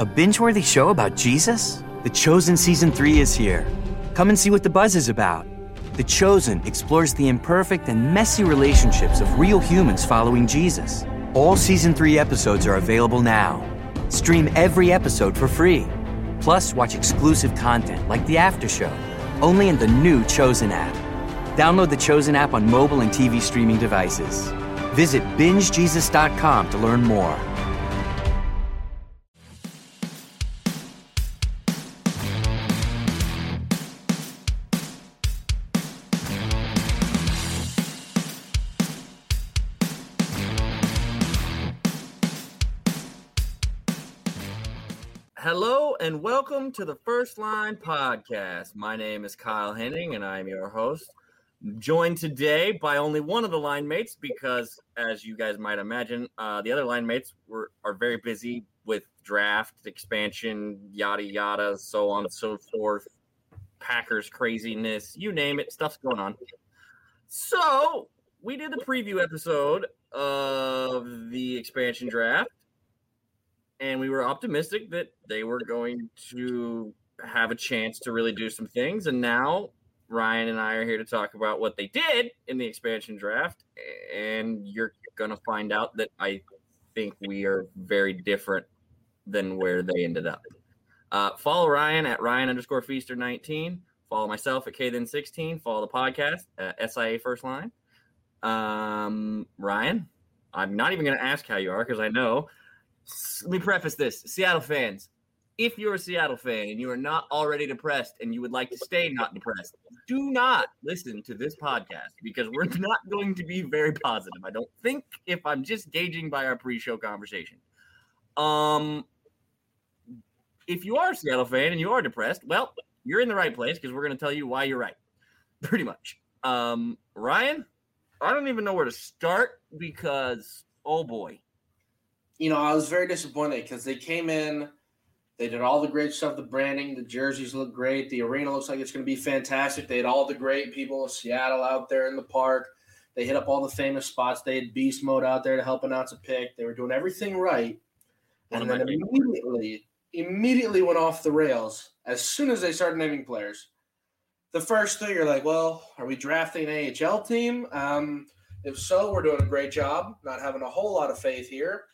A binge-worthy show about Jesus? The Chosen season 3 is here. Come and see what the buzz is about. The Chosen explores the imperfect and messy relationships of real humans following Jesus. All season 3 episodes are available now. Stream every episode for free. Plus, watch exclusive content like the after show, only in the new Chosen app. Download the Chosen app on mobile and TV streaming devices. Visit bingejesus.com to learn more. And welcome to the First Line Podcast. My name is Kyle Henning and I'm your host. Joined today by only one of the line mates because, as you guys might imagine, uh, the other line mates were are very busy with draft, expansion, yada yada, so on and so forth. Packers craziness, you name it, stuff's going on. So we did the preview episode of the expansion draft and we were optimistic that they were going to have a chance to really do some things. And now Ryan and I are here to talk about what they did in the expansion draft. And you're going to find out that I think we are very different than where they ended up. Uh, follow Ryan at Ryan underscore Feaster 19. Follow myself at K then 16. Follow the podcast at SIA First Line. Um, Ryan, I'm not even going to ask how you are because I know let me preface this Seattle fans, if you're a Seattle fan and you are not already depressed and you would like to stay not depressed, do not listen to this podcast because we're not going to be very positive. I don't think if I'm just gauging by our pre-show conversation. Um if you are a Seattle fan and you are depressed, well, you're in the right place because we're going to tell you why you're right. Pretty much. Um Ryan, I don't even know where to start because oh boy you know, I was very disappointed because they came in, they did all the great stuff. The branding, the jerseys look great. The arena looks like it's going to be fantastic. They had all the great people of Seattle out there in the park. They hit up all the famous spots. They had beast mode out there to help announce a pick. They were doing everything right, One and then immediately, immediately went off the rails as soon as they started naming players. The first thing you're like, well, are we drafting an AHL team? Um, if so, we're doing a great job. Not having a whole lot of faith here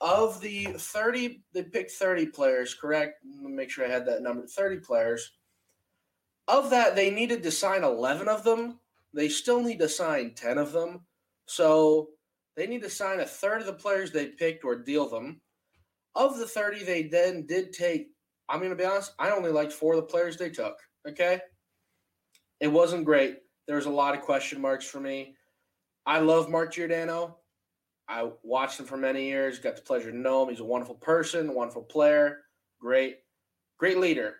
of the 30 they picked 30 players correct? Make sure i had that number 30 players. Of that they needed to sign 11 of them. They still need to sign 10 of them. So they need to sign a third of the players they picked or deal them. Of the 30 they then did take i'm going to be honest i only liked four of the players they took okay? It wasn't great. There was a lot of question marks for me. I love mark giordano I watched him for many years, got the pleasure to know him. He's a wonderful person, wonderful player, great, great leader.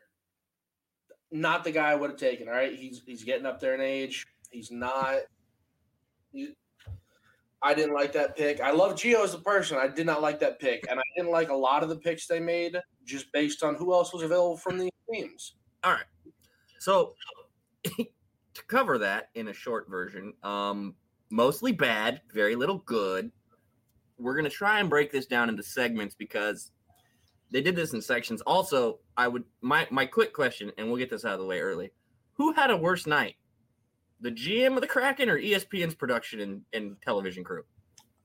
Not the guy I would have taken. All right, he's he's getting up there in age. He's not. He, I didn't like that pick. I love Geo as a person. I did not like that pick, and I didn't like a lot of the picks they made just based on who else was available from these teams. All right. So to cover that in a short version, um, mostly bad, very little good. We're gonna try and break this down into segments because they did this in sections. Also, I would my my quick question, and we'll get this out of the way early. Who had a worse night? The GM of the Kraken or ESPN's production and, and television crew?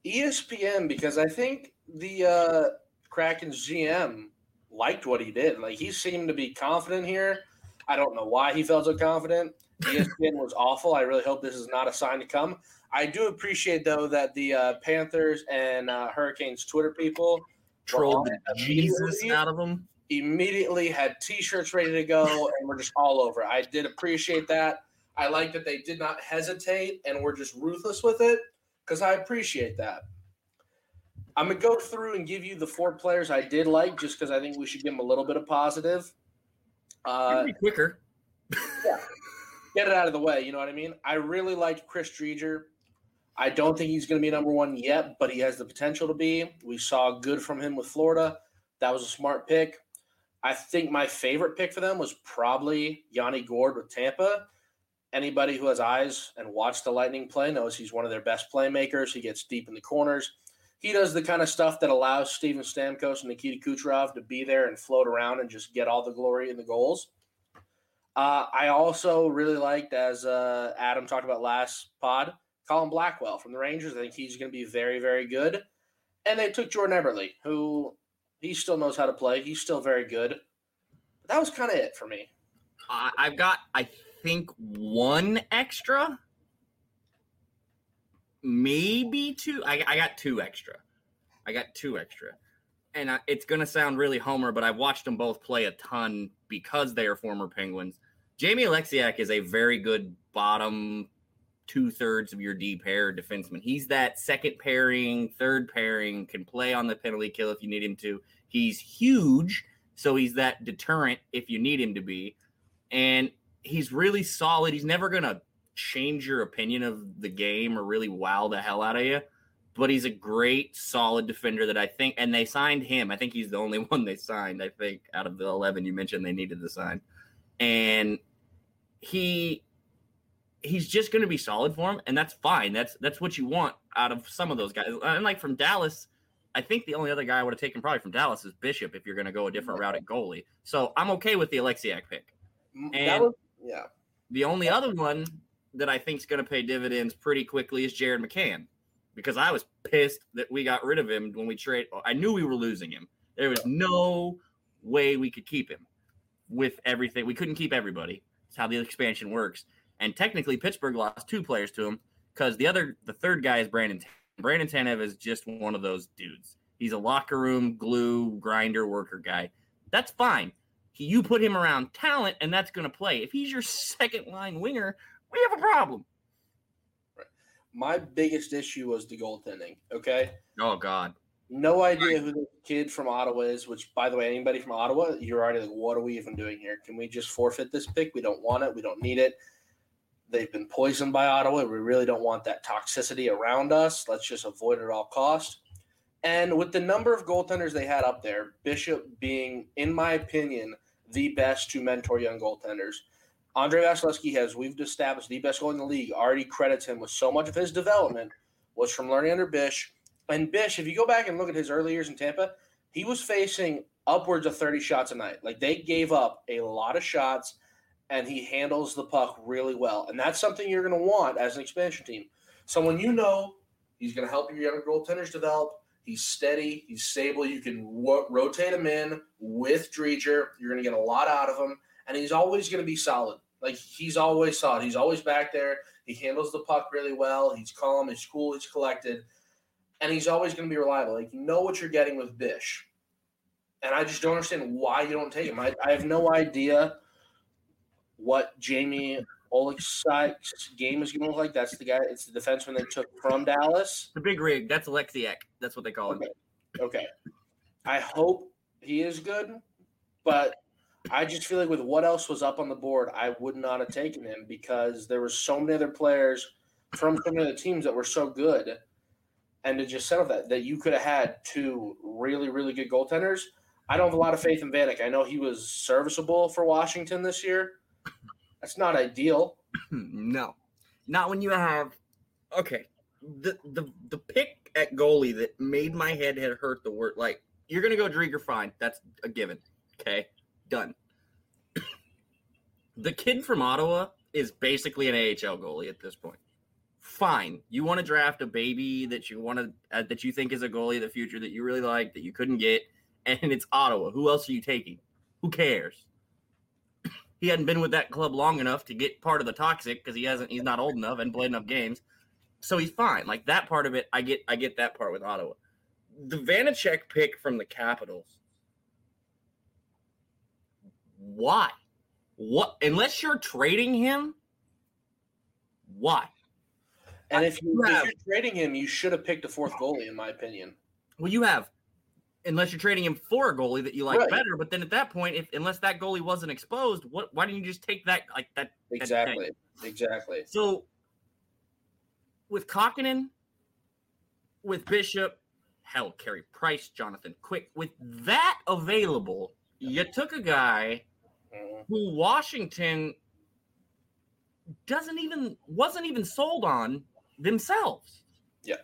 ESPN because I think the uh, Kraken's GM liked what he did. Like he seemed to be confident here. I don't know why he felt so confident. ESPN was awful. I really hope this is not a sign to come. I do appreciate though that the uh, Panthers and uh, Hurricanes Twitter people Trolled the Jesus out of them. immediately had T-shirts ready to go and we're just all over. I did appreciate that. I like that they did not hesitate and were just ruthless with it because I appreciate that. I'm gonna go through and give you the four players I did like, just because I think we should give them a little bit of positive. Uh, quicker. yeah, get it out of the way. You know what I mean? I really liked Chris Driedger. I don't think he's going to be number one yet, but he has the potential to be. We saw good from him with Florida. That was a smart pick. I think my favorite pick for them was probably Yanni Gourde with Tampa. Anybody who has eyes and watched the Lightning play knows he's one of their best playmakers. He gets deep in the corners. He does the kind of stuff that allows Steven Stamkos and Nikita Kucherov to be there and float around and just get all the glory and the goals. Uh, I also really liked, as uh, Adam talked about last pod, Colin Blackwell from the Rangers. I think he's going to be very, very good. And they took Jordan Eberle, who he still knows how to play. He's still very good. But that was kind of it for me. I've got, I think, one extra, maybe two. I, I got two extra. I got two extra. And I, it's going to sound really homer, but I've watched them both play a ton because they are former Penguins. Jamie Oleksiak is a very good bottom two thirds of your D pair defenseman. He's that second pairing, third pairing, can play on the penalty kill if you need him to. He's huge, so he's that deterrent if you need him to be. And he's really solid. He's never going to change your opinion of the game or really wow the hell out of you. But he's a great, solid defender that I think, and they signed him. I think he's the only one they signed, I think, out of the 11 you mentioned they needed to sign. And he he's just going to be solid for him, and that's fine. That's that's what you want out of some of those guys. And like from Dallas, I think the only other guy I would have taken probably from Dallas is Bishop if you're going to go a different route at goalie. So I'm okay with the Oleksiak pick. And was, yeah, the only other one that I think is going to pay dividends pretty quickly is Jared McCann because I was pissed that we got rid of him when we trade. I knew we were losing him. There was no way we could keep him with everything. We couldn't keep everybody. That's how the expansion works. And technically, Pittsburgh lost two players to him because the other, the third guy is Brandon. Brandon Tanev is just one of those dudes. He's a locker room glue grinder worker guy. That's fine. He, you put him around talent, and that's going to play. If he's your second line winger, we have a problem. Right. My biggest issue was the goaltending. Okay. Oh God. No idea who the kid from Ottawa is. Which, by the way, anybody from Ottawa, you're already like, what are we even doing here? Can we just forfeit this pick? We don't want it. We don't need it. They've been poisoned by Ottawa. We really don't want that toxicity around us. Let's just avoid it at all costs. And with the number of goaltenders they had up there, Bishop being, in my opinion, the best to mentor young goaltenders. Andre Vasilevskiy has, we've established, the best goal in the league, already credits him with so much of his development was from learning under Bish. And Bish, if you go back and look at his early years in Tampa, he was facing upwards of 30 shots a night. Like they gave up a lot of shots and he handles the puck really well. And that's something you're going to want as an expansion team. Someone you know he's going to help your younger goaltenders develop. He's steady. He's stable. You can rotate him in with Driedger. You're going to get a lot out of him, and he's always going to be solid. Like he's always solid. He's always back there. He handles the puck really well. He's calm. He's cool. He's collected, and he's always going to be reliable. Like you know what you're getting with Bish, and I just don't understand why you don't take him. I, I have no idea what Jamie Oleksiak's game is going to look like. That's the guy. It's the defenseman they took from Dallas. The big rig. That's Oleksiak. That's what they call Okay. him. Okay. I hope he is good, but I just feel like with what else was up on the board, I would not have taken him because there were so many other players from some of the teams that were so good. And to just settle that, that you could have had two really, really good goaltenders. I don't have a lot of faith in Vanek. I know he was serviceable for Washington this year. That's not ideal. no, not when you have. Okay, the the the pick at goalie that made my head had hurt the word. Like you're gonna go Driedger, fine. That's a given. Okay, done. the kid from Ottawa is basically an AHL goalie at this point. Fine, you want to draft a baby that you want to uh, that you think is a goalie of the future that you really like that you couldn't get, and it's Ottawa. Who else are you taking? Who cares? He hadn't been with that club long enough to get part of the toxic because he hasn't he's not old enough and played enough games. So he's fine. Like that part of it i get i get that part with ottawa. The Vanecek pick from the capitals. Why? What unless you're trading him why? And if, you, if you're trading him, you should have picked a fourth goalie, in my opinion. Well, you have, unless you're trading him for a goalie that you like Right. better. But then at that point, if unless that goalie wasn't exposed, what? Why didn't you just take that like that? that Exactly. tank? Exactly. So with Kokkinen, with Bishop, hell, Carey Price, Jonathan Quick, with that available, you took a guy Mhm. who Washington doesn't even wasn't even sold on themselves. Yeah.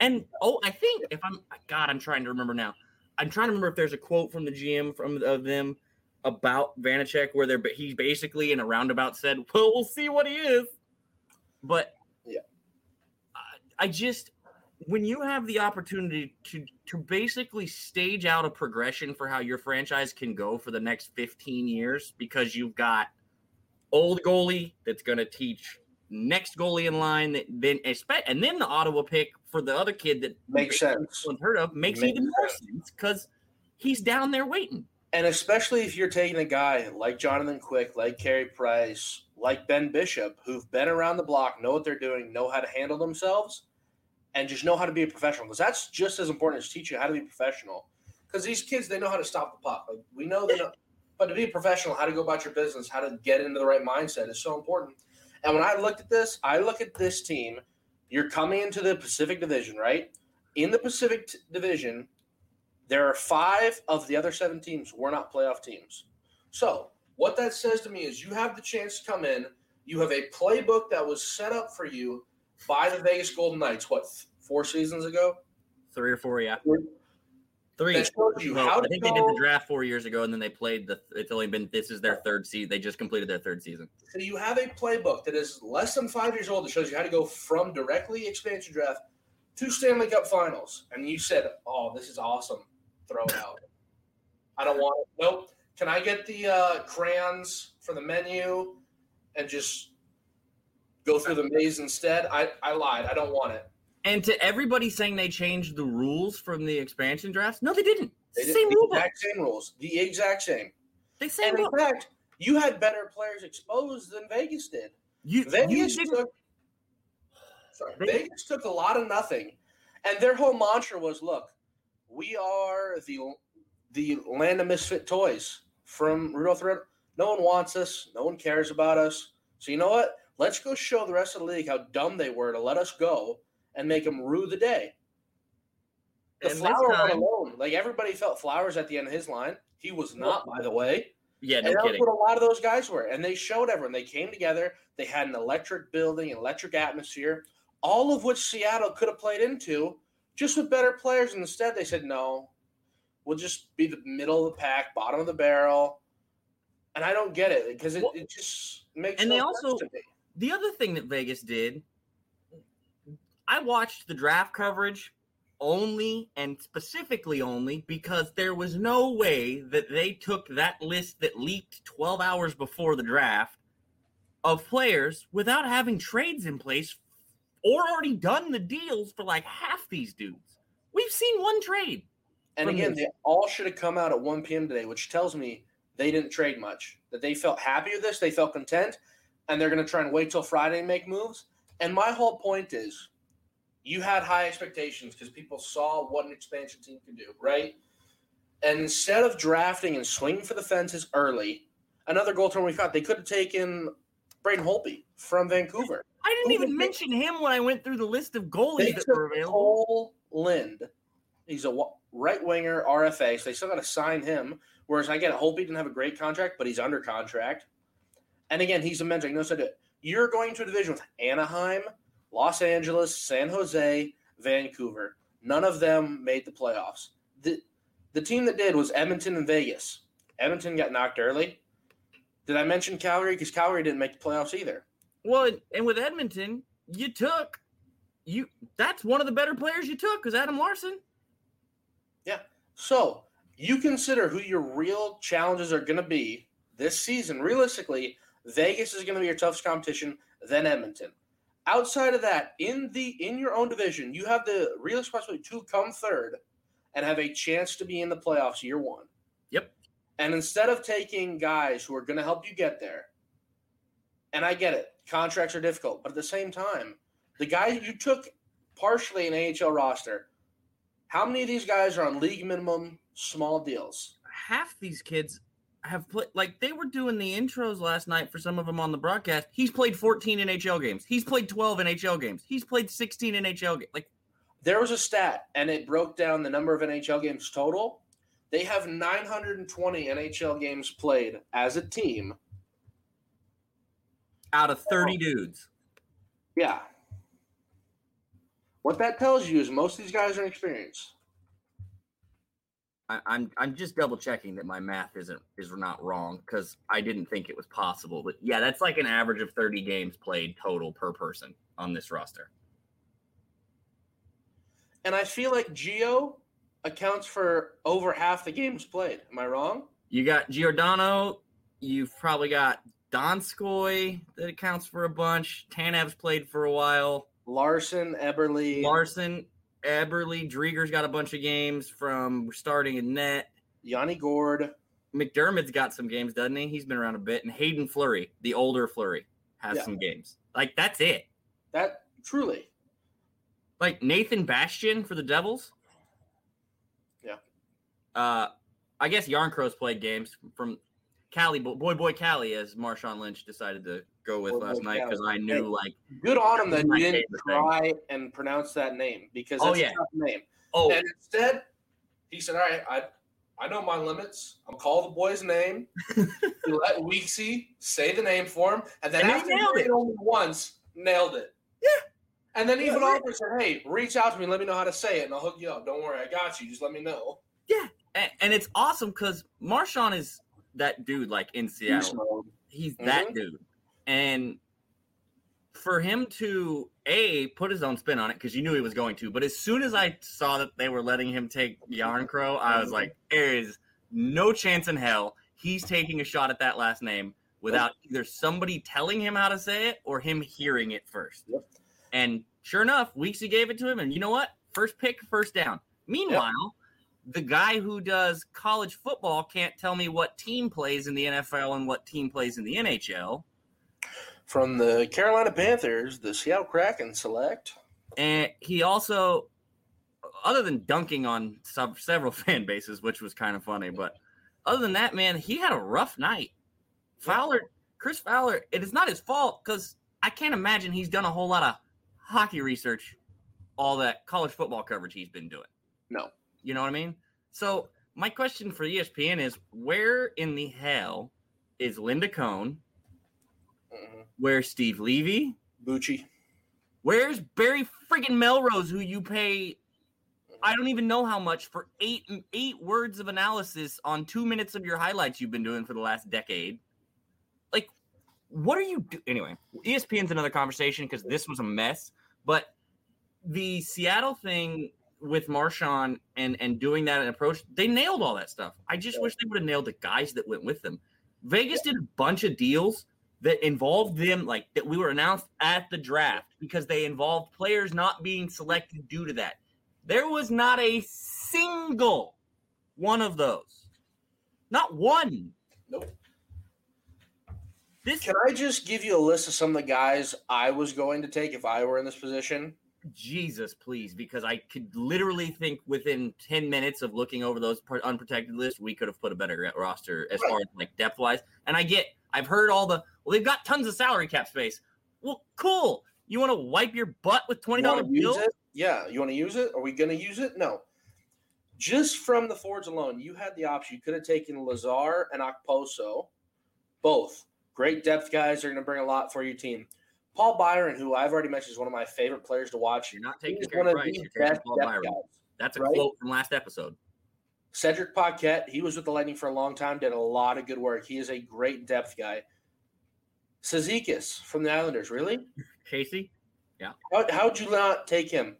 And oh, I think if I'm God, I'm trying to remember now. I'm trying to remember if there's a quote from the GM from of them about Vanecek where they're he basically in a roundabout said, "Well, we'll see what he is." But Yeah. I, I just when you have the opportunity to to basically stage out a progression for how your franchise can go for the next 15 years because you've got old goalie that's going to teach next goalie in line that then expect and then the Ottawa pick for the other kid that Makes sense. no one's heard of makes Makes even more sense because he's down there waiting. And especially if you're taking a guy like Jonathan Quick, like Carey Price, like Ben Bishop, who've been around the block, know what they're doing, know how to handle themselves, and just know how to be a professional. Because that's just as important as teaching you how to be professional. Because these kids, they know how to stop the puck. Like we know they know, but to be a professional, how to go about your business, how to get into the right mindset is so important. And when I looked at this, I look at this team. You're coming into the Pacific Division, right? In the Pacific t- Division, there are five of the other seven teams who are not playoff teams. So, what that says to me is you have the chance to come in. You have a playbook that was set up for you by the Vegas Golden Knights, what, four seasons ago? Three or four, yeah. Three. That shows you Well, how I think they did the draft four years ago, and then they played the. It's only been this is their third season. They just completed their third season. So you have a playbook that is less than five years old that shows you how to go from directly expansion draft to Stanley Cup Finals. And you said, "Oh, this is awesome. Throw it out. I don't want it. Nope. Can I get the uh, crayons for the menu and just go through the maze instead? I, I lied. I don't want it. And to everybody saying they changed the rules from the expansion drafts, no, they didn't. They did same the rule exact same rules. The exact same. They same And in book. fact, you had better players exposed than Vegas did. You, you Vegas didn't- took sorry, They- Vegas took a lot of nothing, and their whole mantra was, "Look, we are the the land of misfit toys from Rudolph Red. No one wants us. No one cares about us. So you know what? Let's go show the rest of the league how dumb they were to let us go and make them rue the day." The And flower time- alone, like everybody felt flowers at the end of his line. He was not, by the way. yeah, And that's kidding. what a lot of those guys were. And they showed everyone. They came together. They had an electric building, an electric atmosphere, all of which Seattle could have played into just with better players. And instead, they said, no, we'll just be the middle of the pack, bottom of the barrel. And I don't get it because it, Well, it just makes and no they also-. The other thing that Vegas did, I watched the draft coverage only and specifically only because there was no way that they took that list that leaked 12 hours before the draft of players without having trades in place or already done the deals for like half these dudes. We've seen one trade. And again, this. they all should have come out at 1 p.m. today, which tells me they didn't trade much. That they felt happy with this, they felt content, and they're going to try and wait till Friday and make moves. And my whole point is you had high expectations because people saw what an expansion team could do, right? And instead of drafting and swinging for the fences early, another goal turn we got, they could have taken Braden Holtby from Vancouver. I didn't even mention him when I went through the list of They goalies that were available. Kole Lind. He's a right winger RFA, so they still got to sign him. Whereas I get it, Holtby didn't have a great contract, but he's under contract. And again, he's a mentor. No, so do it. You're going to a division with Anaheim, Los Angeles, San Jose, Vancouver. None of them made the playoffs. The the team that did was Edmonton and Vegas. Edmonton got knocked early. Did I mention Calgary? Because Calgary didn't make the playoffs either. Well, and with Edmonton, you took you. That's one of the better players you took because Adam Larsson. Yeah. So you consider who your real challenges are going to be this season. Realistically, Vegas is going to be your toughest competition, then Edmonton. Outside of that, in the in your own division, you have the realistic possibility to come third and have a chance to be in the playoffs year one. Yep. And instead of taking guys who are going to help you get there, and I get it, contracts are difficult, but at the same time, the guy you took partially an AHL roster How many of these guys are on league minimum small deals? Half these kids have played like they were doing the intros last night for some of them on the broadcast. He's played 14 NHL games. He's played 12 NHL games. He's played 16 NHL games. Like There was a stat, and it broke down the number of NHL games total. They have 920 NHL games played as a team. out of 30 dudes. Yeah. What that tells you is most of these guys are inexperienced. I, I'm I'm just double checking that my math isn't is not wrong because I didn't think it was possible. But yeah, that's like an average of 30 games played total per person on this roster. And I feel like Geo accounts for over half the games played. Am I wrong? You got Giordano. You've probably got Donskoy that accounts for a bunch. Tanev's played for a while. Larsson, Eberle, Larsson, Eberle, Driedger's got a bunch of games from starting in net. Yanni Gourde. MacDermid's got some games, doesn't he? He's been around a bit. And Haydn Fleury, the older Fleury, has Yeah. some games. Like that's it. That truly. Like Nathan Bastian for the Devils. Yeah. Uh, I guess Järnkrok's played games from Calle, boy, boy Calle, as Marshawn Lynch decided to go with Boy, last boy night because I knew Hey. like, Good on him that you didn't thing. try and pronounce that name because Oh, that's yeah. a tough name. oh, And instead, he said, "All right, I I know my limits. I'm call the boy's name. let Weeksy say the name for him, and then And he after nailed doing it. only once, nailed it. Yeah. And then even right. said, "Hey, reach out to me. Let me know how to say it, and I'll hook you up. Don't worry, I got you. Just let me know." Yeah, and, and it's awesome because Marshawn is that dude like in Seattle. He's that Mhm. dude. And for him to a put his own spin on it because you knew he was going to, but as soon as I saw that they were letting him take Järnkrok, I was like, there is no chance in hell he's taking a shot at that last name without either somebody telling him how to say it or him hearing it first. Yep. And sure enough, Weeksy gave it to him, and you know what? First pick, first down. Meanwhile, the guy who does college football can't tell me what team plays in the NFL and what team plays in the NHL. From the Carolina Panthers, the Seattle Kraken select. And he also, other than dunking on several fan bases, which was kind of funny, but other than that, man, he had a rough night. Fowler, Chris Fowler, it is not his fault because I can't imagine he's done a whole lot of hockey research, all that college football coverage he's been doing. No. You know what I mean? So my question for ESPN is where in the hell is Linda Cohn? Mhm. Where's Steve Levy? Bucci. Where's Barry friggin' Melrose, who you pay I don't even know how much for eight eight words of analysis on two minutes of your highlights you've been doing for the last decade? Like, what are you do- anyway? ESPN's another conversation because this was a mess. But the Seattle thing with Marshawn and and doing that approach, they nailed all that stuff. I just wish they would have nailed the guys that went with them. Vegas did a bunch of deals that involved them, like that we were announced at the draft because they involved players not being selected due to that. There was not a single one of those. Not one. Nope. This Can I just give you a list of some of the guys I was going to take if I were in this position? Jesus, please, because I could literally think within 10 minutes of looking over those unprotected lists, we could have put a better roster as far as like depth wise. And I get, I've heard all the, well, they've got tons of salary cap space. Well, cool. You want to wipe your butt with $20 You wanna use bills? Yeah, you want to use it? Are we going to use it? No. Just from the Fords alone, you had the option. You could have taken Lazar and Okposo, both great depth guys. They're going to bring a lot for your team. Paul Byron, who I've already mentioned is one of my favorite players to watch. You're not taking He's Carey of Price, the you're taking best Paul Byron. guys. That's a right? quote from last episode. Cedric Paquette, he was with the Lightning for a long time, did a lot of good work. He is a great depth guy. Cizikas from the Islanders, really? Casey? How, how'd you not take him?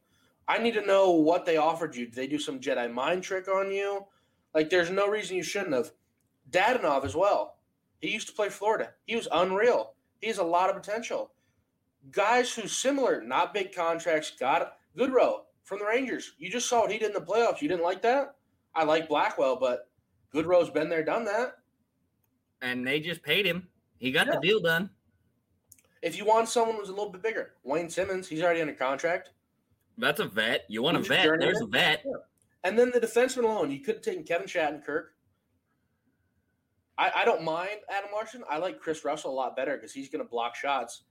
I need to know what they offered you. Did they do some Jedi mind trick on you? Like, there's no reason you shouldn't have. Dadonov as well. He used to play Florida. He was unreal. He has a lot of potential. Guys who similar, not big contracts, got Goodrow from the Rangers. You just saw what he did in the playoffs. You didn't like that? I like Blackwell, but Goodrow's been there, done that. And they just paid him. He got Yeah. the deal done. If you want someone who's a little bit bigger, Wayne Simmonds, he's already under contract. That's a vet. You want a vet? There's a vet. And then the defenseman alone, you could have taken Kevin Shattenkirk. I, I don't mind Adam Larsson. I like Kris Russell a lot better because he's going to block shots.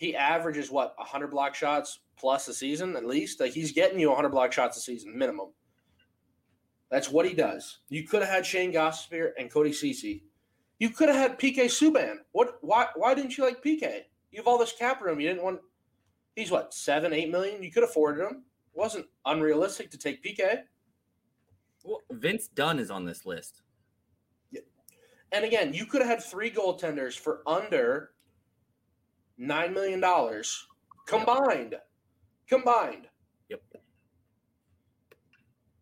He averages what 100 block shots plus a season at least. Like he's getting you 100 block shots a season minimum. That's what he does. You could have had Shane Gostisbehere and Cody Ceci. You could have had PK Subban. What? Why? Why didn't you like PK? You have all this cap room. You didn't want. He's what seven, eight million. You could have afforded him. It wasn't unrealistic to take PK. Well, Vince Dunn is on this list. And again, you could have had three goaltenders for under nine million dollars combined. Combined. Yep.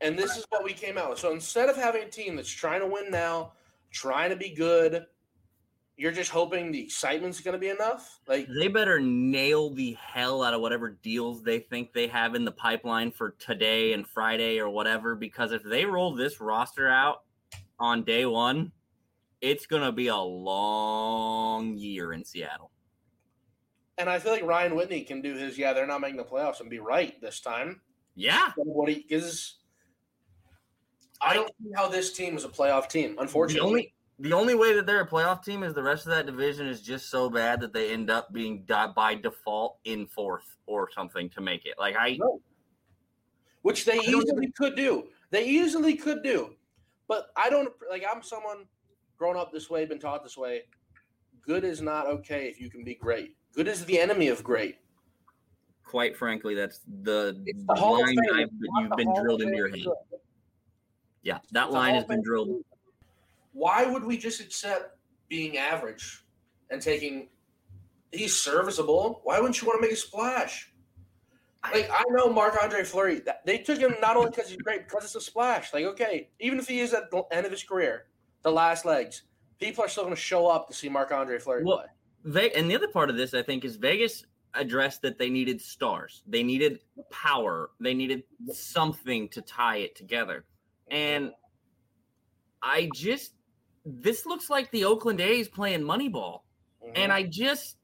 And this is what we came out with. So instead of having a team that's trying to win now, trying to be good, you're just hoping the excitement's going to be enough. Like They better nail the hell out of whatever deals they think they have in the pipeline for today and Friday or whatever. Because if they roll this roster out on day one, it's going to be a long year in Seattle. And I feel like Ryan Whitney can do his yeah, they're not making the playoffs and be right this time. Yeah. What he is I don't see how this team is a playoff team, unfortunately. The only the only way that they're a playoff team is the rest of that division is just so bad that they end up being by default in fourth or something to make it. Like I, No. which they I easily could do. They easily could do. But I don't like I'm someone grown up this way, been taught this way. Good is not okay if you can be great. Good is the enemy of great. quite frankly, that's the, It's the Hall line Fame. I've, that you've the been drilled into your head. good. Yeah, that It's line has been drilled. good. Why would we just accept being average and taking he's serviceable? Why wouldn't you want to make a splash? Like I know Marc Andre Fleury, that- they took him not only because he's great, because it's a splash. Like okay, even if he is at the end of his career, the last legs, people are still going to show up to see Marc Andre Fleury Well, play. Ve- and the other part of this, I think, is Vegas addressed that they needed stars. They needed power. They needed something to tie it together. And I just, this looks like the Oakland A's playing Moneyball. Mm-hmm. And I just,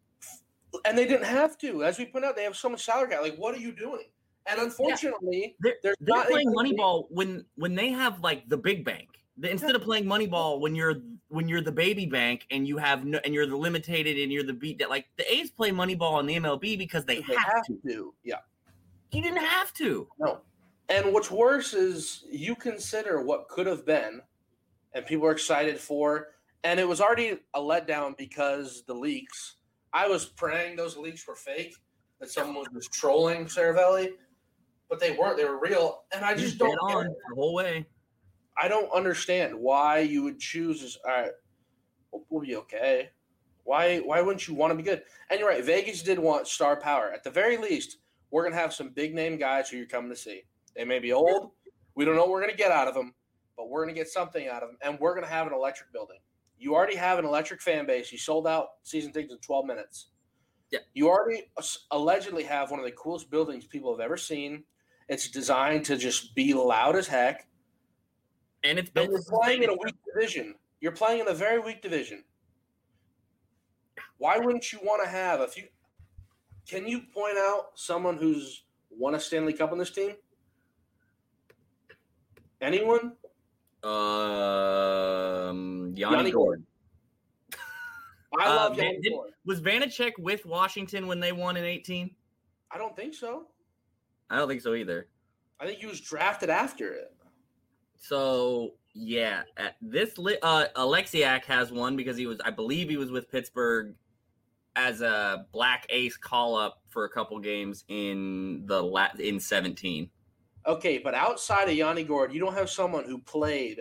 and they didn't have to. As we put out, they have so much salary cap. Like, what are you doing? And unfortunately, they're, there's they're not playing Moneyball when when they have like the big bank. The- Instead of playing Moneyball when you're when you're the baby bank and you have no, and you're the limited and you're the beat that like the A's play Moneyball in the MLB because they, they have, have to. to. Yeah. You didn't have to. No. And what's worse is you consider what could have been, and people are excited for, and it was already a letdown because the leaks. I was praying those leaks were fake, that someone was just trolling Seravalli, but they weren't. They were real, and I just Dead don't. get on it. the whole way. I don't understand why you would choose. This, all right, we'll, be okay. Why? Why wouldn't you want to be good? And you're right. Vegas did want star power. At the very least, we're gonna have some big name guys who you're coming to see. They may be old. We don't know what we're gonna get out of them, but we're gonna get something out of them, and we're gonna have an electric building. You already have an electric fan base. You sold out season tickets in 12 minutes. Yeah. You already allegedly have one of the coolest buildings people have ever seen. It's designed to just be loud as heck. And it's And built you're playing in a weak division. You're playing in a very weak division. Why wouldn't you want to have a few? Can you point out someone who's won a Stanley Cup on this team? Anyone? it. Um, Yanni, Yanni Gourde. I Uh, love Van- Yanni did- Gourde. Was Vanecek with Washington when they won in 18? I don't think so. I don't think so either. I think he was drafted after it. So yeah, at this uh, Oleksiak has one because he was, I believe, he was with Pittsburgh as a black ace call up for a couple games in the la- in 17. Okay, but outside of Yanni Gourde, you don't have someone who played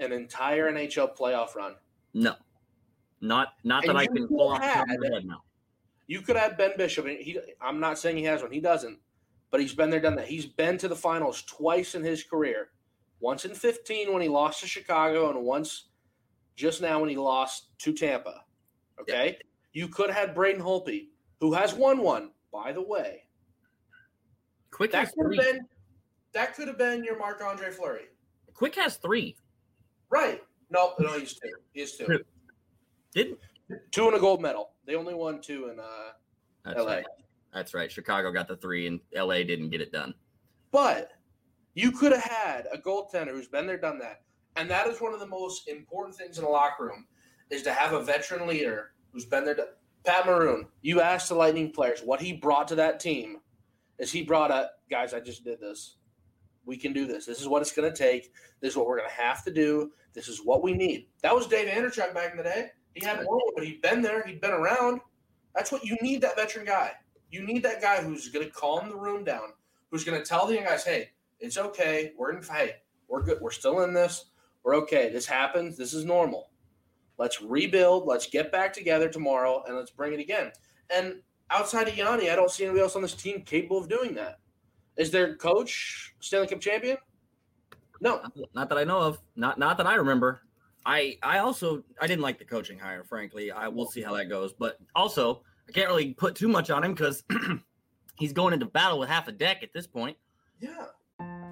an entire NHL playoff run. No, not not And that I can pull off the top of had- my head now. You could have Ben Bishop. He, I'm not saying he has one. He doesn't, but he's been there, done that. He's been to the finals twice in his career. Once in 15 when he lost to Chicago, and once just now when he lost to Tampa. Okay, you could have had Braden Holtby, who has won one, by the way. Quick That has could three. have been. That could have been your Marc Andre Fleury. Quick has three. Right? No, no, he's two. He's two. Two. Didn't Two and a gold medal. They only won two in uh, that's LA. right. That's right. Chicago got the three, and LA didn't get it done. But You could have had a goaltender who's been there, done that. And that is one of the most important things in a locker room is to have a veteran leader who's been there. Pat Maroon, you asked the Lightning players what he brought to that team. Is he brought up, guys, I just did this. We can do this. This is what it's going to take. This is what we're going to have to do. This is what we need. That was Dave Andreychuk back in the day. He had one, but he'd been there. He'd been around. That's what you need. That veteran guy. You need that guy who's going to calm the room down. Who's going to tell the young guys, "Hey, it's okay. We're in. Hey, we're good. We're still in this. We're okay. This happens. This is normal. Let's rebuild. Let's get back together tomorrow, and let's bring it again." And outside of Yanni, I don't see anybody else on this team capable of doing that. Is their coach Stanley Cup champion? No, not that I know of. Not not that I remember. I I also I didn't like the coaching hire. Frankly, I will see how that goes. But also, I can't really put too much on him because he's going into battle with half a deck at this point. Yeah.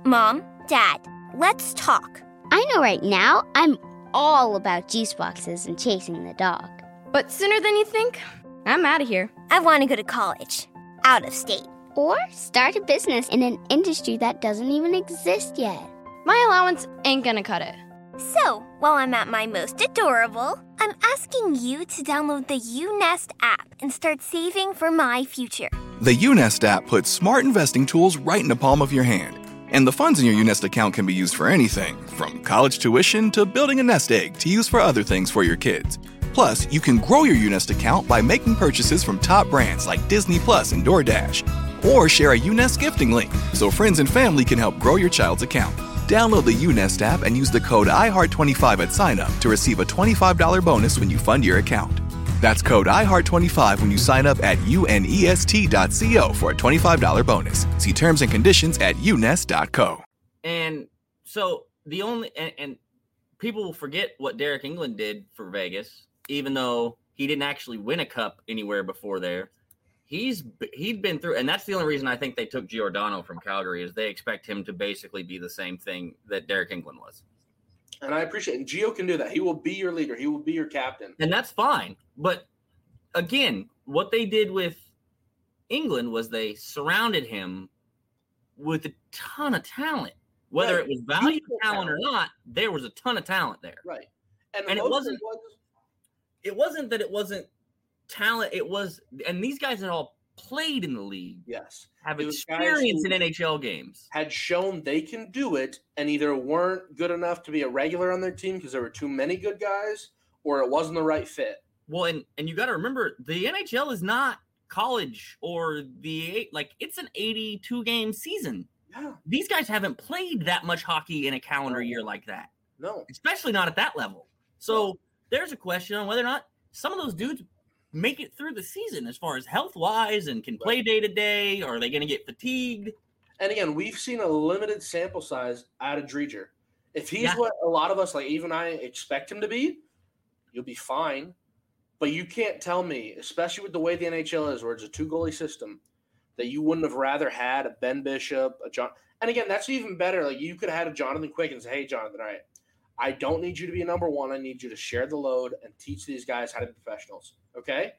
Mom, Dad, let's talk. I know right now I'm all about juice boxes and chasing the dog. But sooner than you think, I'm out of here. I want to go to college, out of state. Or start a business in an industry that doesn't even exist yet. My allowance ain't gonna cut it. So, while I'm at my most adorable, I'm asking you to download the UNest app and start saving for my future. The UNest app puts smart investing tools right in the palm of your hand. And the funds in your UNest account can be used for anything from college tuition to building a nest egg to use for other things for your kids. Plus, you can grow your UNest account by making purchases from top brands like Disney Plus and DoorDash. Or share a UNest gifting link so friends and family can help grow your child's account. Download the UNest app and use the code IHEART25 at signup to receive a $25 bonus when you fund your account. That's code IHEART25 when you sign up at unest.co for a $25 bonus. See terms and conditions at unest.co. And so the only and, and people will forget what Deryk Engelland did for Vegas, even though he didn't actually win a cup anywhere before there he's he'd been through, and that's the only reason I think they took Giordano from Calgary is they expect him to basically be the same thing that Deryk Engelland was. And I appreciate, and Gio can do that. He will be your leader. He will be your captain, and that's fine. But again, what they did with Engelland was they surrounded him with a ton of talent. Whether right. it was value talent, talent or not, there was a ton of talent there. Right, and, and it wasn't. Was, it wasn't that it wasn't talent it was, and these guys had all played in the league. Yes. Have experience in NHL games. Had shown they can do it and either weren't good enough to be a regular on their team because there were too many good guys or it wasn't the right fit. Well, and, and you got to remember the NHL is not college or the like it's an 82 game season. Yeah. These guys haven't played that much hockey in a calendar no. year like that. No. Especially not at that level. So there's a question on whether or not some of those dudes make it through the season as far as health wise and can play day to day? Are they going to get fatigued? And again, we've seen a limited sample size out of Driedger. If he's yeah. what a lot of us, like even I, expect him to be, you'll be fine. But you can't tell me, especially with the way the NHL is, where it's a two goalie system, that you wouldn't have rather had a Ben Bishop, a John. And again, that's even better. Like you could have had a Jonathan Quick and say, "Hey, Jonathan, all right, I don't need you to be a number one. I need you to share the load and teach these guys how to be professionals. Okay?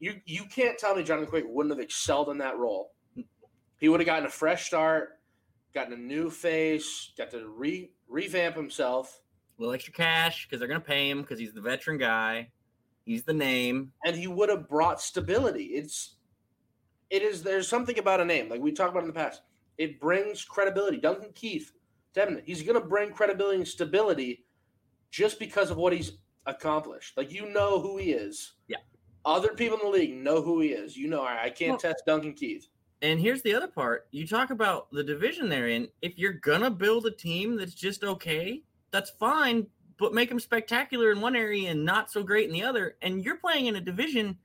You you can't tell me Jonathan Quick wouldn't have excelled in that role. He would have gotten a fresh start, gotten a new face, got to re revamp himself. A little extra cash because they're going to pay him because he's the veteran guy. He's the name, and he would have brought stability. It's it is there's something about a name like we talked about in the past. It brings credibility. Duncan Keith Devin, he's going to bring credibility and stability just because of what he's accomplished. Like you know who he is. Yeah. Other people in the league know who he is. You know, I can't well, test Duncan Keith. And here's the other part. You talk about the division they're in. If you're gonna build a team that's just okay, that's fine, but make them spectacular in one area and not so great in the other. And you're playing in a division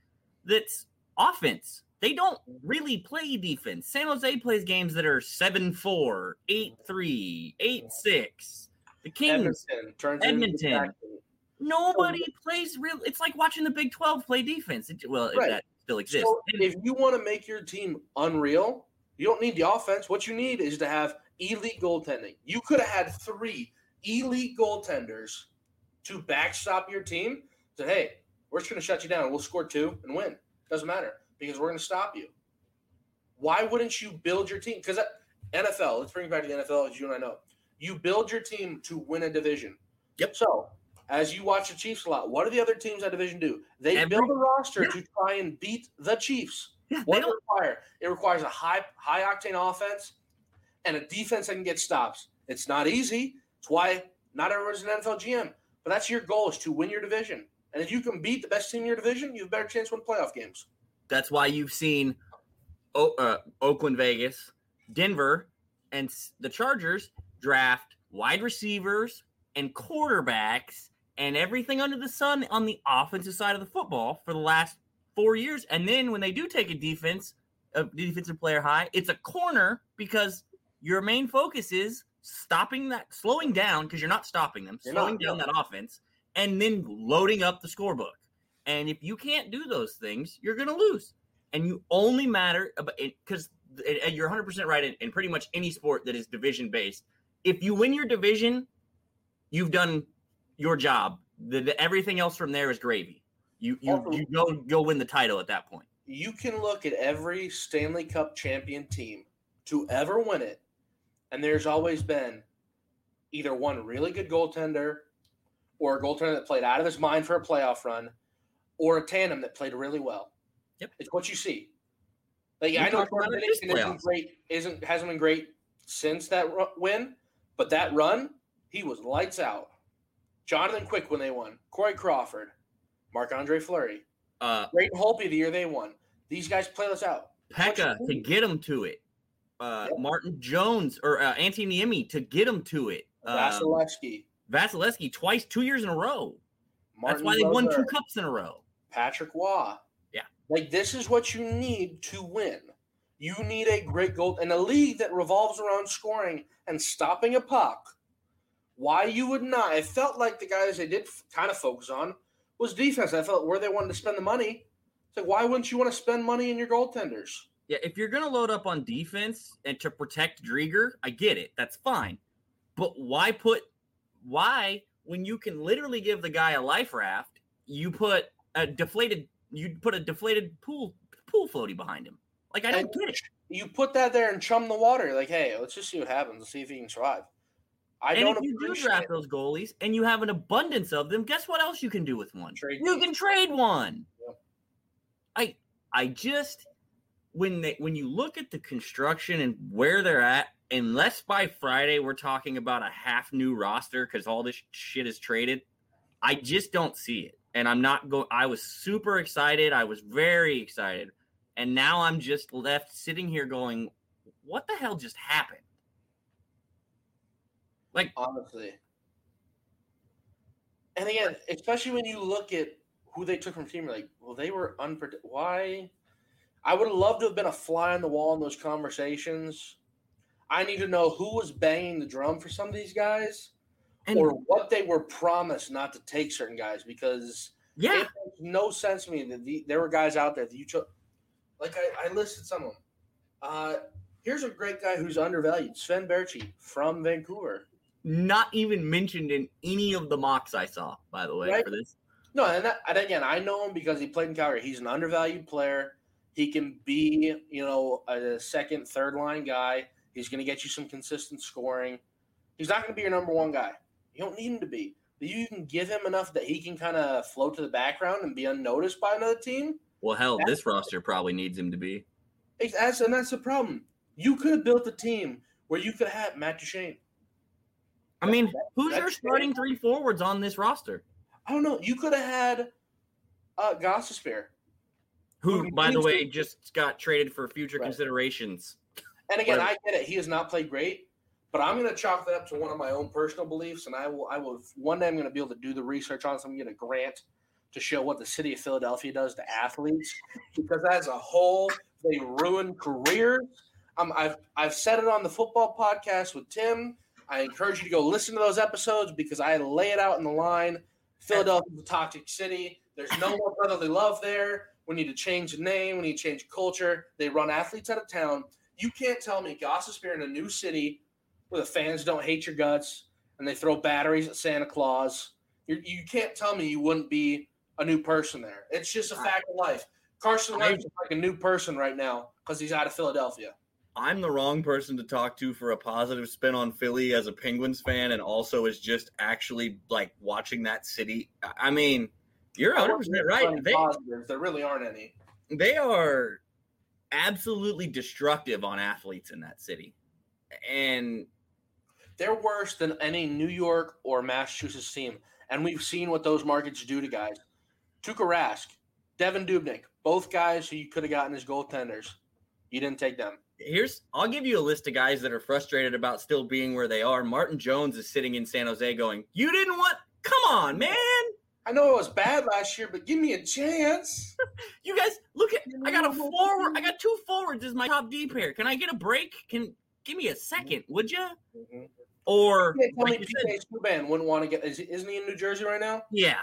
that's offense. They don't really play defense. San Jose plays games that are 7 4, 8 3, 8 6. The Kings, Edmonton, turns Edmonton. Nobody plays real. It's like watching the Big 12 play defense. It, well, right. that still exists. So if you want to make your team unreal, you don't need the offense. What you need is to have elite goaltending. You could have had three elite goaltenders to backstop your team. Say, hey, we're just going to shut you down. We'll score two and win. Doesn't matter because we're going to stop you. Why wouldn't you build your team? Because uh, NFL. Let's bring it back to the NFL, as you and I know. You build your team to win a division. Yep. So, as you watch the Chiefs a lot, what do the other teams that division do? They Every- build a roster Yeah. to try and beat the Chiefs. Yeah, What does it require? It requires a high high octane offense and a defense that can get stops. It's not easy. It's why not everyone's an NFL GM. But that's your goal is to win your division. And if you can beat the best team in your division, you have a better chance to win playoff games. that's why you've seen o- uh, Oakland, Vegas, Denver, and the Chargers draft wide receivers and quarterbacks and everything under the sun on the offensive side of the football for the last four years. And then when they do take a defense, a defensive player high, it's a corner because your main focus is stopping that, slowing down because you're not stopping them, You're slowing not, down no. that offense, and then loading up the scorebook. And if you can't do those things, you're going to lose. And you only matter because you're 100% right in, in pretty much any sport that is division based. If you win your division, you've done your job. The, the- everything else from there is gravy. You you Also- you go go win the title at that point. You can look at every Stanley Cup champion team to ever win it, and there's always been either one really good goaltender or a goaltender that played out of his mind for a playoff run, or a tandem that played really well. Yep. It's what you see. Like We I know Jordan isn't great, isn't hasn't been great since that win, but that run he was lights out. Jonathan Quick when they won, Corey Crawford, Marc Andre Fleury, Uh, Great Holtby the year they won. These guys play this out. Pekka to get him to it. Uh, Yeah. Martin Jones or uh, Anthony Niemi to get him to it. Um, Vasilevskiy, Vasilevskiy twice, two years in a row. Martin That's why they won two cups in a row. Patrick Roy. Yeah. Like this is what you need to win. You need a great goal in a league that revolves around scoring and stopping a puck. Why you would not? It felt like the guys they did f- kind of focus on was defense. I felt where they wanted to spend the money. It's like why wouldn't you want to spend money in your goaltenders? Yeah, if you're gonna load up on defense and to protect Driedger, I get it. That's fine. But why put why when you can literally give the guy a life raft, you put a deflated you put a deflated pool pool floaty behind him. Like I don't And get it. You put that there and chum the water. Like, hey, let's just see what happens. Let's see if he can survive. I and don't if you do draft those goalies and you have an abundance of them, guess what else you can do with one? Trade you can trade one. Yep. I I just when they when you look at the construction and where they're at, unless by Friday we're talking about a half new roster because all this shit is traded, I just don't see it. And I'm not going. I was super excited. I was very excited, and now I'm just left sitting here going, "What the hell just happened?" Like honestly. And again, especially when you look at who they took from team, like, well, they were unpredictable. Why? I would have loved to have been a fly on the wall in those conversations. I need to know who was banging the drum for some of these guys, and or what they were promised not to take certain guys. Because yeah, it makes no sense to me that the, there were guys out there that you chose. Like I, I listed some of them. Uh, here's a great guy who's undervalued, Sven Baertschi from Vancouver. not even mentioned in any of the mocks I saw, by the way, Right. for this. No, and, that, and again, I know him because he played in Calgary. He's an undervalued player. He can be, you know, a second, third line guy. He's going to get you some consistent scoring. He's not going to be your number one guy. You don't need him to be. But you can give him enough that he can kind of float to the background and be unnoticed by another team. Well, hell, this roster probably needs him to be. That's, and that's the problem. You could have built a team where you could have Matt Duchene. I mean, who's your that's starting three forwards on this roster? I don't know. You could have had uh, Gostisbehere. Who, by the way, just got traded for future Right. considerations. And again. I get it. He has not played great, but I'm going to chalk that up to one of my own personal beliefs, and I will. I will. One day, I'm going to be able to do the research on. So I'm going to get a grant to show what the city of Philadelphia does to athletes, because as a whole, they ruin careers. Um, I've I've said it on the football podcast with Tim. I encourage you to go listen to those episodes because I lay it out in the line. Philadelphia's a toxic city. There's no more brotherly love there. We need to change the name. We need to change culture. They run athletes out of town. You can't tell me Gostisbehere in a new city where the fans don't hate your guts and they throw batteries at Santa Claus. You're, you can't tell me you wouldn't be a new person there. It's just a fact of life. Carson Wentz is like a new person right now because he's out of Philadelphia. I'm the wrong person to talk to for a positive spin on Philly as a Penguins fan, and also is just actually like watching that city. I mean, you're 100 percent right. They, positives. There really aren't any. they are absolutely destructive on athletes in that city, and They're worse than any New York or Massachusetts team, and we've seen what those markets do to guys. Tuukka Rask, Devan Dubnyk, both guys who you could have gotten as goaltenders. You didn't take them. Here's I'll give you a list of guys that are frustrated about still being where they are. Martin Jones is sitting in San Jose going, "You didn't want Come on, man. I know it was bad last year, but give me a chance. You guys look at I got a forward I got two forwards as my top D pair. Can I get a break? Can give me a second, would you? Mm-hmm. Or Yeah, like me you said, Subban wouldn't want to get. Is, isn't he in New Jersey right now? yeah,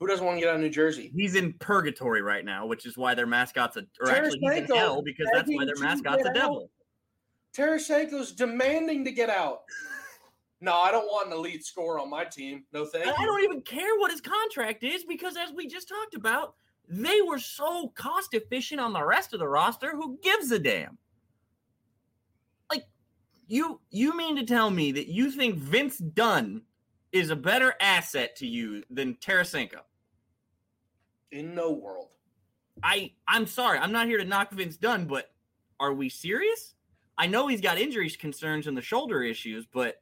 Who doesn't want to get out of New Jersey? he's in purgatory right now, which is why their mascot's a or actually he's in hell because that's why their mascot's a devil. Tarasenko's demanding to get out. No, I don't want an elite scorer on my team. No thank And I you. don't even care what his contract is because, as we just talked about, they were so cost efficient on the rest of the roster. Who gives a damn? Like, you you mean to tell me that you think Vince Dunn is a better asset to you than Tarasenko? In no world. I I'm sorry, I'm not here to knock Vince Dunn, but are we serious? I know he's got injuries concerns and the shoulder issues, but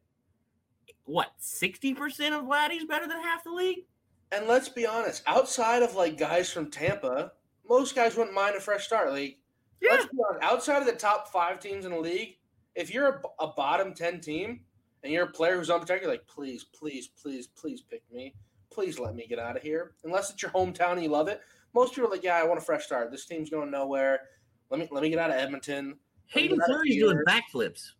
what, 60% of Vladdy's better than half the league? And let's be honest, outside of like guys from Tampa, most guys wouldn't mind a fresh start. Like, Yeah. let's be honest, outside of the top five teams in the league, if you're a, a bottom 10 team and you're a player who's unprotected, you're like, please, please, please, please pick me. Please let me get out of here. Unless it's your hometown and you love it. Most people are like, yeah, I want a fresh start. This team's going nowhere. Let me let me get out of Edmonton. Haydn Let me get Fleury's doing backflips.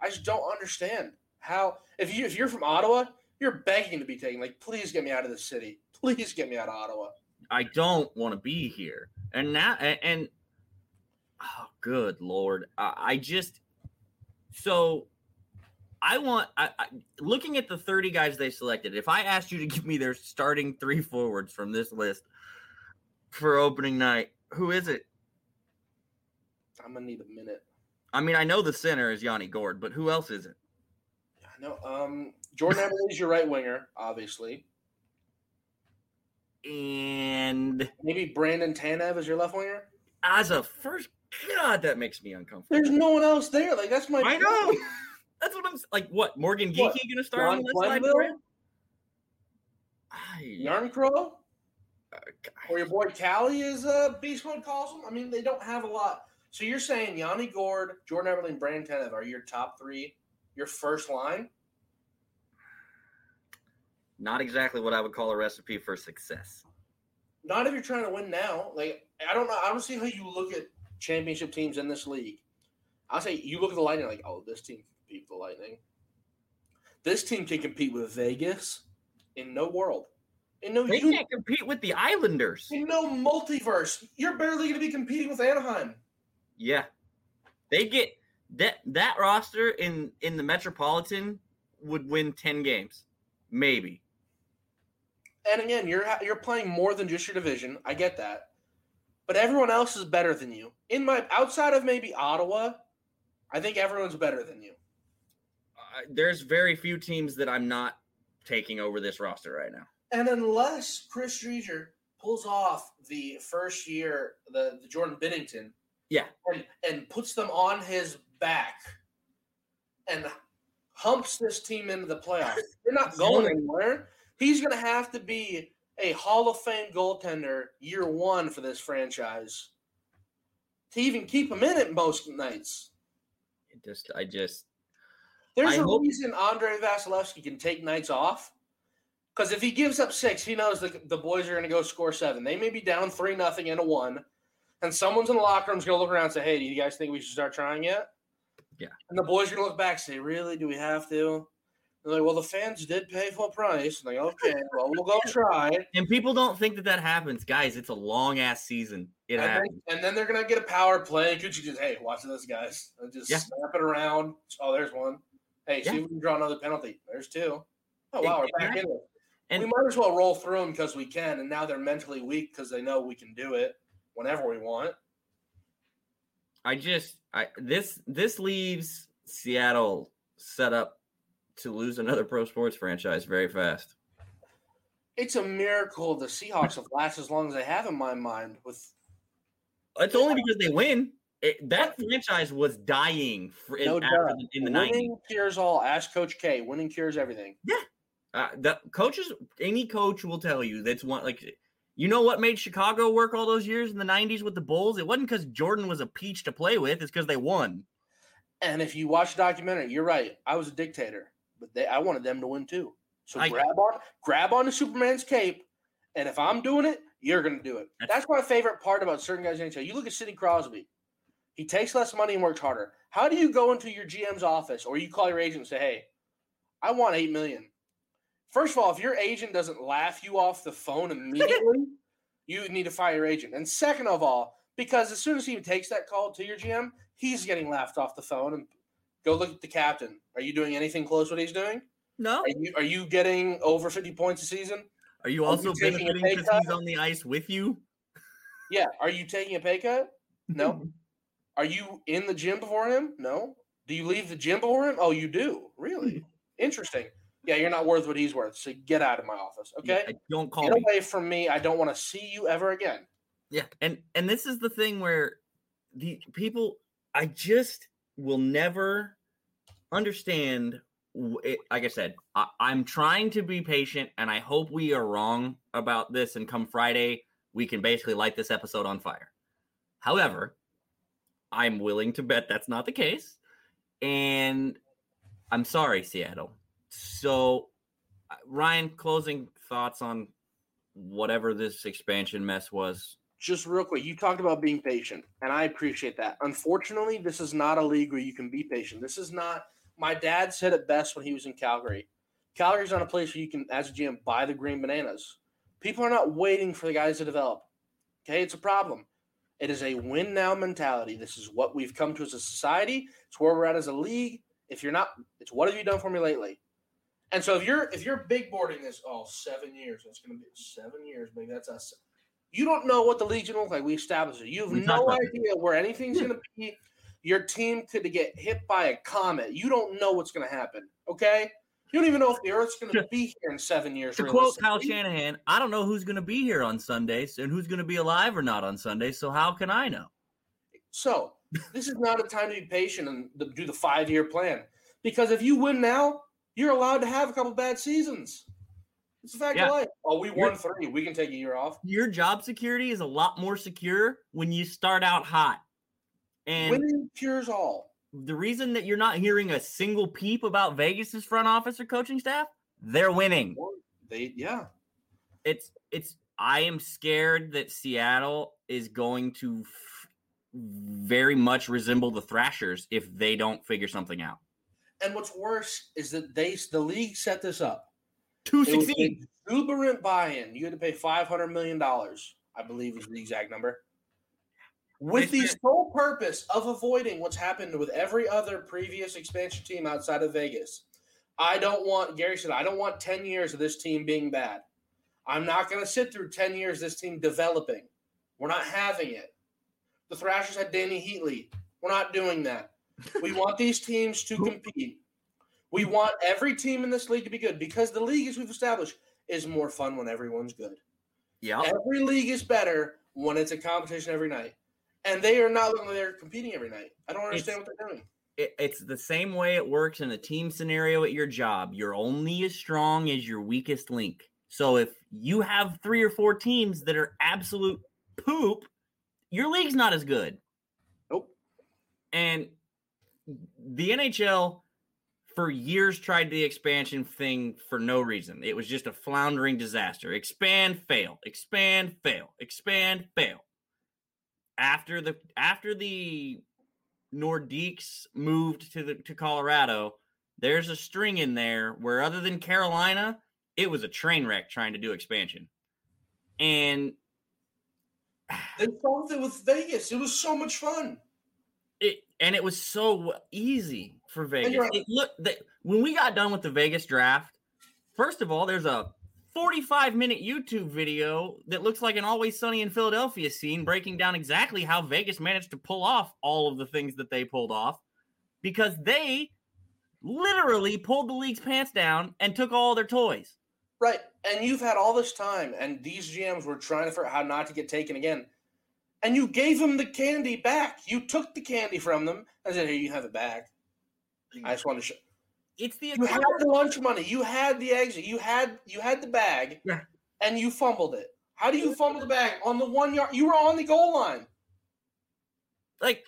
I just don't understand how if you if you're from Ottawa, you're begging to be taken. Like, please get me out of this city. Please get me out of Ottawa. I don't want to be here. And now, and, and oh, good lord, I, I just so I want. I, I, looking at the thirty guys they selected, if I asked you to give me their starting three forwards from this list for opening night, who is it? I'm gonna need a minute. I mean, I know the center is Yanni Gourde, but who else is it? I know. Um, Jordan Eberle is your right winger, obviously. And Maybe Brandon Tanev is your left winger. as a first, God, that makes me uncomfortable. There's no one else there. Like that's my. I know. That's what I'm like. What Morgan Geekie What, gonna start on John the left side? I- Järnkrok uh, or your boy Calle is uh, Beast Mode calls him. I mean, they don't have a lot. So you're saying Yanni Gourde, Jordan and Brandon Tanev are your top three, your first line? Not exactly what I would call a recipe for success. Not if you're trying to win now. Like I don't know. I don't see how you look at championship teams in this league. I'll say you look at the Lightning like, oh, this team with the Lightning. This team can compete with Vegas in no world. In no They uni- can't compete with the Islanders. in no multiverse. You're barely going to be competing with Anaheim. Yeah, they get that that roster in in the Metropolitan would win ten games, maybe. And again, you're you're playing more than just your division. I get that, but everyone else is better than you. In my outside of maybe Ottawa, I think everyone's better than you. Uh, there's very few teams that I'm not taking over this roster right now. And unless Chris Driedger pulls off the first year, the, the Jordan Binnington, Yeah. and, and puts them on his back and humps this team into the playoffs, they're not going anywhere. He's going to have to be a Hall of Fame goaltender year one for this franchise to even keep him in it most nights. It just, I just, There's I a hope- reason Andrei Vasilevskiy can take nights off. Because if he gives up six, he knows the, the boys are going to go score seven. They may be down three nothing into one, and someone's in the locker room is going to look around and say, "Hey, do you guys think we should start trying yet?" Yeah. And the boys are going to look back and say, "Really? Do we have to?" They're like, "Well, the fans did pay full price." I'm like, "Okay, well, we'll go try." and people don't think that that happens, guys. It's a long ass season. It And happens. then, and then they're going to get a power play. Could you just, "Hey, watch this, guys!" And just Yeah. snap it around. Oh, there's one. Hey, see Yeah. if we can draw another penalty. There's two. Oh wow, we're back in it. And- we might as well roll through them because we can, and now they're mentally weak because they know we can do it whenever we want. I just I this this leaves Seattle set up to lose another pro sports franchise very fast. It's a miracle the Seahawks have lasted as long as they have in my mind. With It's only because they win. It, that franchise was dying for, in, no after doubt, the, in the 90s. winning cures all. Ask Coach K. Winning cures everything. Uh, the coaches, any coach will tell you that's one like you know what made Chicago work all those years in the '90s with the Bulls. It wasn't because Jordan was a peach to play with; it's because they won. And if you watch the documentary, you're right. I was a dictator, but they, I wanted them to win too. So I- grab on, grab on to Superman's cape, and if I'm doing it, you're going to do it. That's- That's my favorite part about certain guys in NHL. You look at Sidney Crosby; he takes less money and works harder. How do you go into your GM's office or you call your agent and say, "Hey, I want eight million. First of all, if your agent doesn't laugh you off the phone immediately, you need to fire your agent. And second of all, because as soon as he takes that call to your GM, he's getting laughed off the phone. And go look at the captain. Are you doing anything close to what he's doing? No, Are you are you getting over fifty points a season? are you Are also you benefiting because he's on the ice with you? Yeah. Are you taking a pay cut? No. Are you in the gym before him? No. Do you leave the gym before him? Oh, you do. Really hmm. interesting. Yeah, you're not worth what he's worth. So get out of my office. Okay. Yeah, don't call Get me. away from me. I don't want to see you ever again. Yeah, and and this is the thing where the people I just will never understand. It, eh, like I said, I, I'm trying to be patient, and I hope we are wrong about this. And come Friday, we can basically light this episode on fire. However, I'm willing to bet that's not the case, and I'm sorry, Seattle. So, uh, Ryan, closing thoughts on whatever this expansion mess was. Just real quick, you talked about being patient, and I appreciate that. Unfortunately, this is not a league where you can be patient. This is not. My dad said it best when he was in Calgary. Calgary's not a place where you can, as a GM, buy the green bananas. People are not waiting for the guys to develop. Okay, it's a problem. It is a win now mentality. This is what we've come to as a society. It's where we're at as a league. If you're not, it's what have you done for me lately? And so if you're if you're big boarding this, all oh, seven years, it's going to be seven years, maybe that's us. You don't know what the league's going to look like. We established it. You have We no idea where anything's going to be. Your team could get hit by a comet. You don't know what's going to happen. Okay, you don't even know if the Earth's going to be here in seven years. To quote Kyle. Shanahan, I don't know who's going to be here on Sundays and who's going to be alive or not on Sundays. So how can I know? So this is not a time to be patient and do the five year plan. Because if you win now, you're allowed to have a couple bad seasons. It's a fact Yeah. of life. Oh, we won three. We can take a year off. Your job security is a lot more secure when you start out hot. And Winning cures all. The reason that you're not hearing a single peep about Vegas's front office or coaching staff, they're winning. They yeah. It's it's I am scared that Seattle is going to f- very much resemble the Thrashers if they don't figure something out. And what's worse is that they the league set this up. To It was succeed. an exuberant buy-in. You had to pay five hundred million dollars, I believe is the exact number. With the sole purpose of avoiding what's happened with every other previous expansion team outside of Vegas. I don't want Gary said I don't want 10 years of this team being bad. I'm not going to sit through 10 years of this team developing. We're not having it. The Thrashers had Dany Heatley. We're not doing that. We want these teams to compete. We want every team in this league to be good because the league, as we've established, is more fun when everyone's good. Yeah. Every league is better when it's a competition every night. And they are not looking like they're competing every night. I don't understand what they're doing. it, it's the same way it works in a team scenario at your job. You're only as strong as your weakest link. So if you have three or four teams that are absolute poop, your league's not as good. Nope. And the NHL for years tried the expansion thing for no reason. It was just a floundering disaster. Expand, fail, expand, fail, expand, fail. After the after the Nordiques moved to the to Colorado, there's a string in there where other than Carolina, it was a train wreck trying to do expansion. And They solved it with Vegas. It was so much fun. it and it was so easy for Vegas. right. It look that when we got done with the Vegas draft, first of all, there's a 45 minute YouTube video that looks like an Always Sunny in Philadelphia scene, breaking down exactly how Vegas managed to pull off all of the things that they pulled off because they literally pulled the league's pants down and took all their toys. Right. And you've had all this time, and these GMs were trying to figure out how not to get taken again. And you gave them the candy back. You took the candy from them and said, Here, you have it back. I just want to show. It's the You had the lunch money. You had the exit. You had you had the bag. Yeah. And you fumbled it. How do you fumble the bag on the one yard? You were on the goal line. like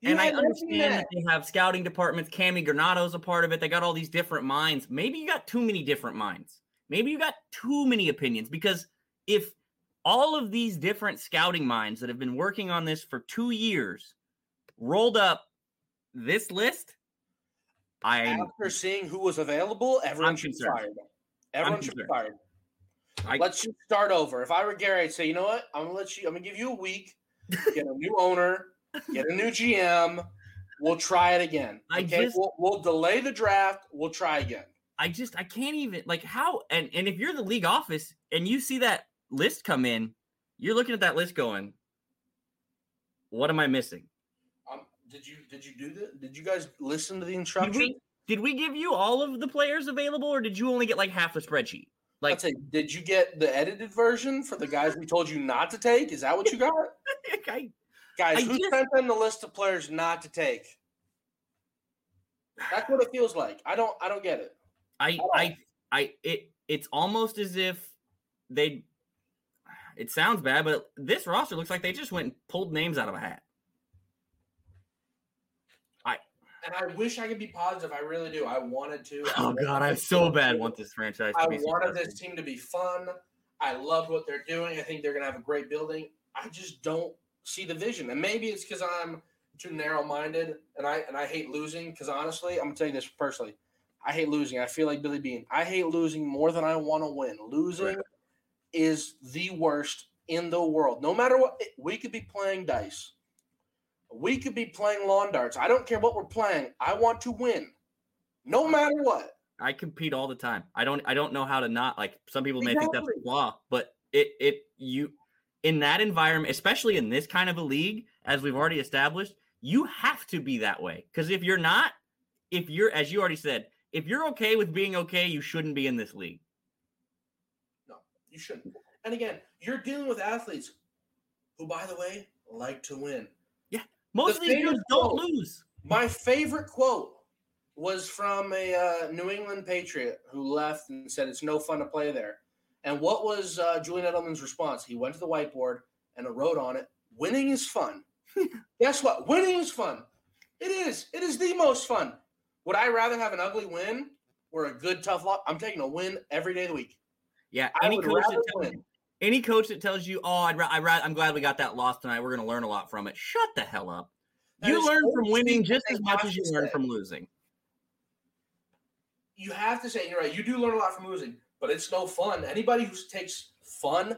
You and I understand that they have scouting departments. Cammi Granato's a part of it. They got all these different minds. Maybe you got too many different minds. Maybe you got too many opinions because if all of these different scouting minds that have been working on this for two years rolled up this list, I After seeing who was available, everyone I'm should be concerned. fired. Everyone should be concerned. fired. I- Let's just start over. If I were Gary, I'd say, you know what? I'm gonna let you. I'm gonna give you a week. Get a new owner. Get a new GM. We'll try it again. I Okay, just- we'll, we'll delay the draft. We'll try again. I just I can't even like how and and if you're the league office and you see that list come in, you're looking at that list going, what am I missing? Did you did you do that? Did you guys listen to the Did we did we give you all of the players available or did you only get like half the spreadsheet? Like say, did you get the edited version for the guys we told you not to take? Is that what you got? I, Guys, I who just- sent them the list of players not to take? That's what it feels like. I don't I don't get it. I Oh. I I it it's almost as if they it sounds bad, but this roster looks like they just went and pulled names out of a hat. And I wish I could be positive. I really do. I wanted to. Oh, I Oh god, I so bad want this franchise to I be wanted successful. this team to be fun. I love what they're doing. I think they're gonna have a great building. I just don't see the vision. And maybe it's because I'm too narrow minded and I and I hate losing. Because honestly, I'm gonna tell you this personally. I hate losing. I feel like Billy Beane. I hate losing more than I want to win. Losing Right. is the worst in the world. No matter what, we could be playing dice. We could be playing lawn darts. I don't care what we're playing. I want to win, no matter what. I compete all the time. I don't I don't know how to not like some people may think that's a Exactly. flaw, but it it you in that environment, especially in this kind of a league, as we've already established, you have to be that way. Because if you're not, if you're as you already said, if you're okay with being okay, you shouldn't be in this league. No, you shouldn't. And again, you're dealing with athletes who, by the way, like to win. Most The of these dudes don't quote- lose. My favorite quote was from a uh, New England Patriot who left and said it's no fun to play there. And what was uh, Julian Edelman's response? He went to the whiteboard and wrote on it, "Winning is fun." Guess what? Winning is fun. It is. It is the most fun. Would I rather have an ugly win or a good tough loss? I'm taking a win every day of the week. Yeah, I any coach that tells you, any coach that tells you, "Oh, I'd, I'd I'm glad we got that loss tonight. We're going to learn a lot from it." Shut the hell up. That You learn from winning just as much as you learn say. from losing. you have to say you're right. You do learn a lot from losing, but it's no fun. Anybody who takes fun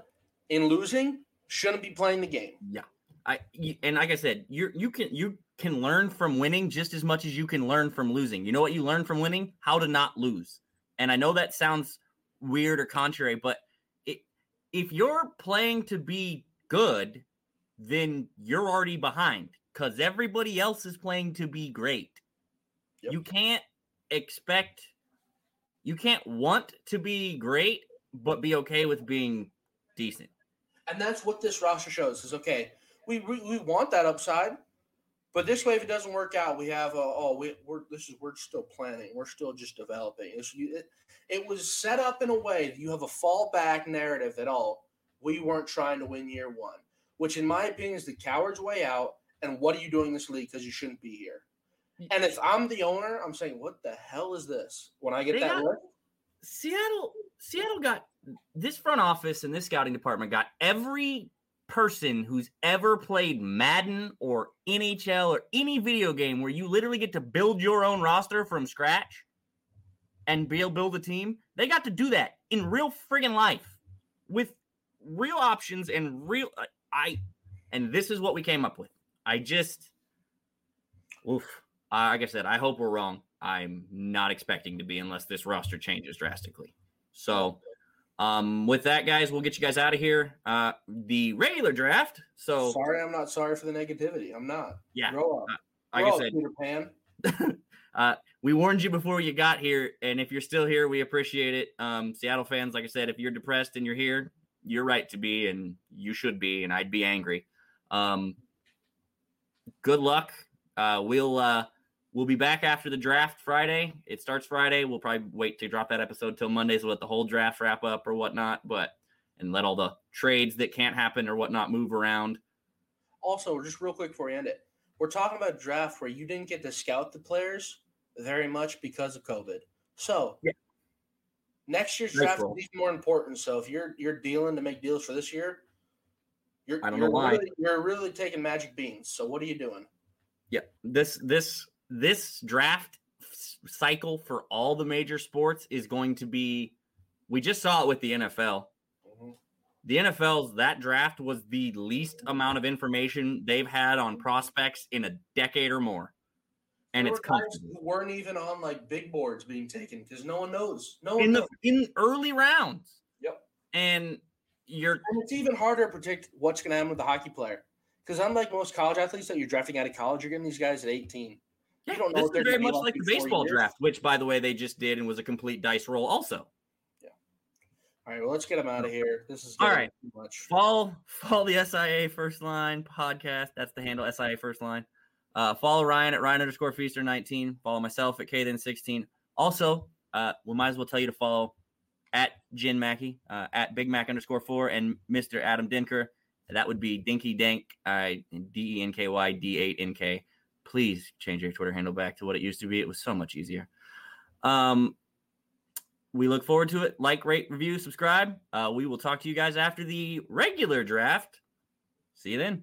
in losing shouldn't be playing the game. I y- and like I said, you you can you can learn from winning just as much as you can learn from losing. You know what you learn from winning? How to not lose. And I know that sounds weird or contrary, but if you're playing to be good, then you're already behind because everybody else is playing to be great. Yep. You can't expect, you can't want to be great, but be okay with being decent. And that's what this roster shows. Is okay. We, we we want that upside, but this way, if it doesn't work out, we have a, oh we, we're this is we're still planning. We're still just developing. It, it was set up in a way that you have a fallback narrative that oh we weren't trying to win year one, which in my opinion is the coward's way out. And what are you doing in this league because you shouldn't be here? Mm. And if I'm the owner, I'm saying, what the hell is this? When I get They that got- list, Seattle Seattle got this front office and this scouting department got every person who's ever played Madden or NHL or any video game where you literally get to build your own roster from scratch and be able to build a team. They got to do that in real friggin' life with real options and real I- I and this is what we came up with. I just oof. Uh, like I said, I hope we're wrong. I'm not expecting to be unless this roster changes drastically. So Um, with that, guys, we'll get you guys out of here. Uh, the regular draft. So sorry, I'm not sorry for the negativity. I'm not. Yeah. Grow up. like Grow I up, Peter Pan. uh, we warned you before you got here, and if you're still here, we appreciate it. Um, Seattle fans, like I said, if you're depressed and you're here, you're right to be, and you should be, and I'd be angry. Um, good luck. Uh, we'll uh, we'll be back after the draft Friday. It starts Friday. We'll probably wait to drop that episode till Monday, so let the whole draft wrap up or whatnot. But and let all the trades that can't happen or whatnot move around. Also, just real quick before we end it, we're talking about draft where you didn't get to scout the players very much because of COVID. So Yeah. next year's draft is more important. So if you're you're dealing to make deals for this year, you're I don't know you're why. Really, you're really taking magic beans. So what are you doing? Yeah, this this this draft cycle for all the major sports is going to be. We just saw it with the NFL. Mhm. The NFL's that draft was the least amount of information they've had on prospects in a decade or more, and There it's comfortable who weren't even on like big boards being taken because no one knows. No one in the in early rounds. Yep. And you're And it's even harder to predict what's going to happen with the hockey player. Because unlike most college athletes that you're drafting out of college, you're getting these guys at 18. yeah, don't know this is very much like the baseball draft, which by the way they just did and was a complete dice roll. Also, Yeah. All right, well, let's get them out of here. This is all right. too much. follow follow the SIA First Line podcast. That's the handle SIA First Line. Uh, follow Ryan at Ryan underscore Feaster nineteen. Follow myself at K sixteen. Also, uh, we might as well tell you to follow at Jin Mackey, uh, at Big Mac underscore four, and Mr. Adam Dinker. That would be Dinky Dank, uh, D E N K Y D eight N K. Please change your Twitter handle back to what it used to be. It was so much easier. Um, we look forward to it. Like, rate, review, subscribe. Uh, we will talk to you guys after the regular draft. See you then.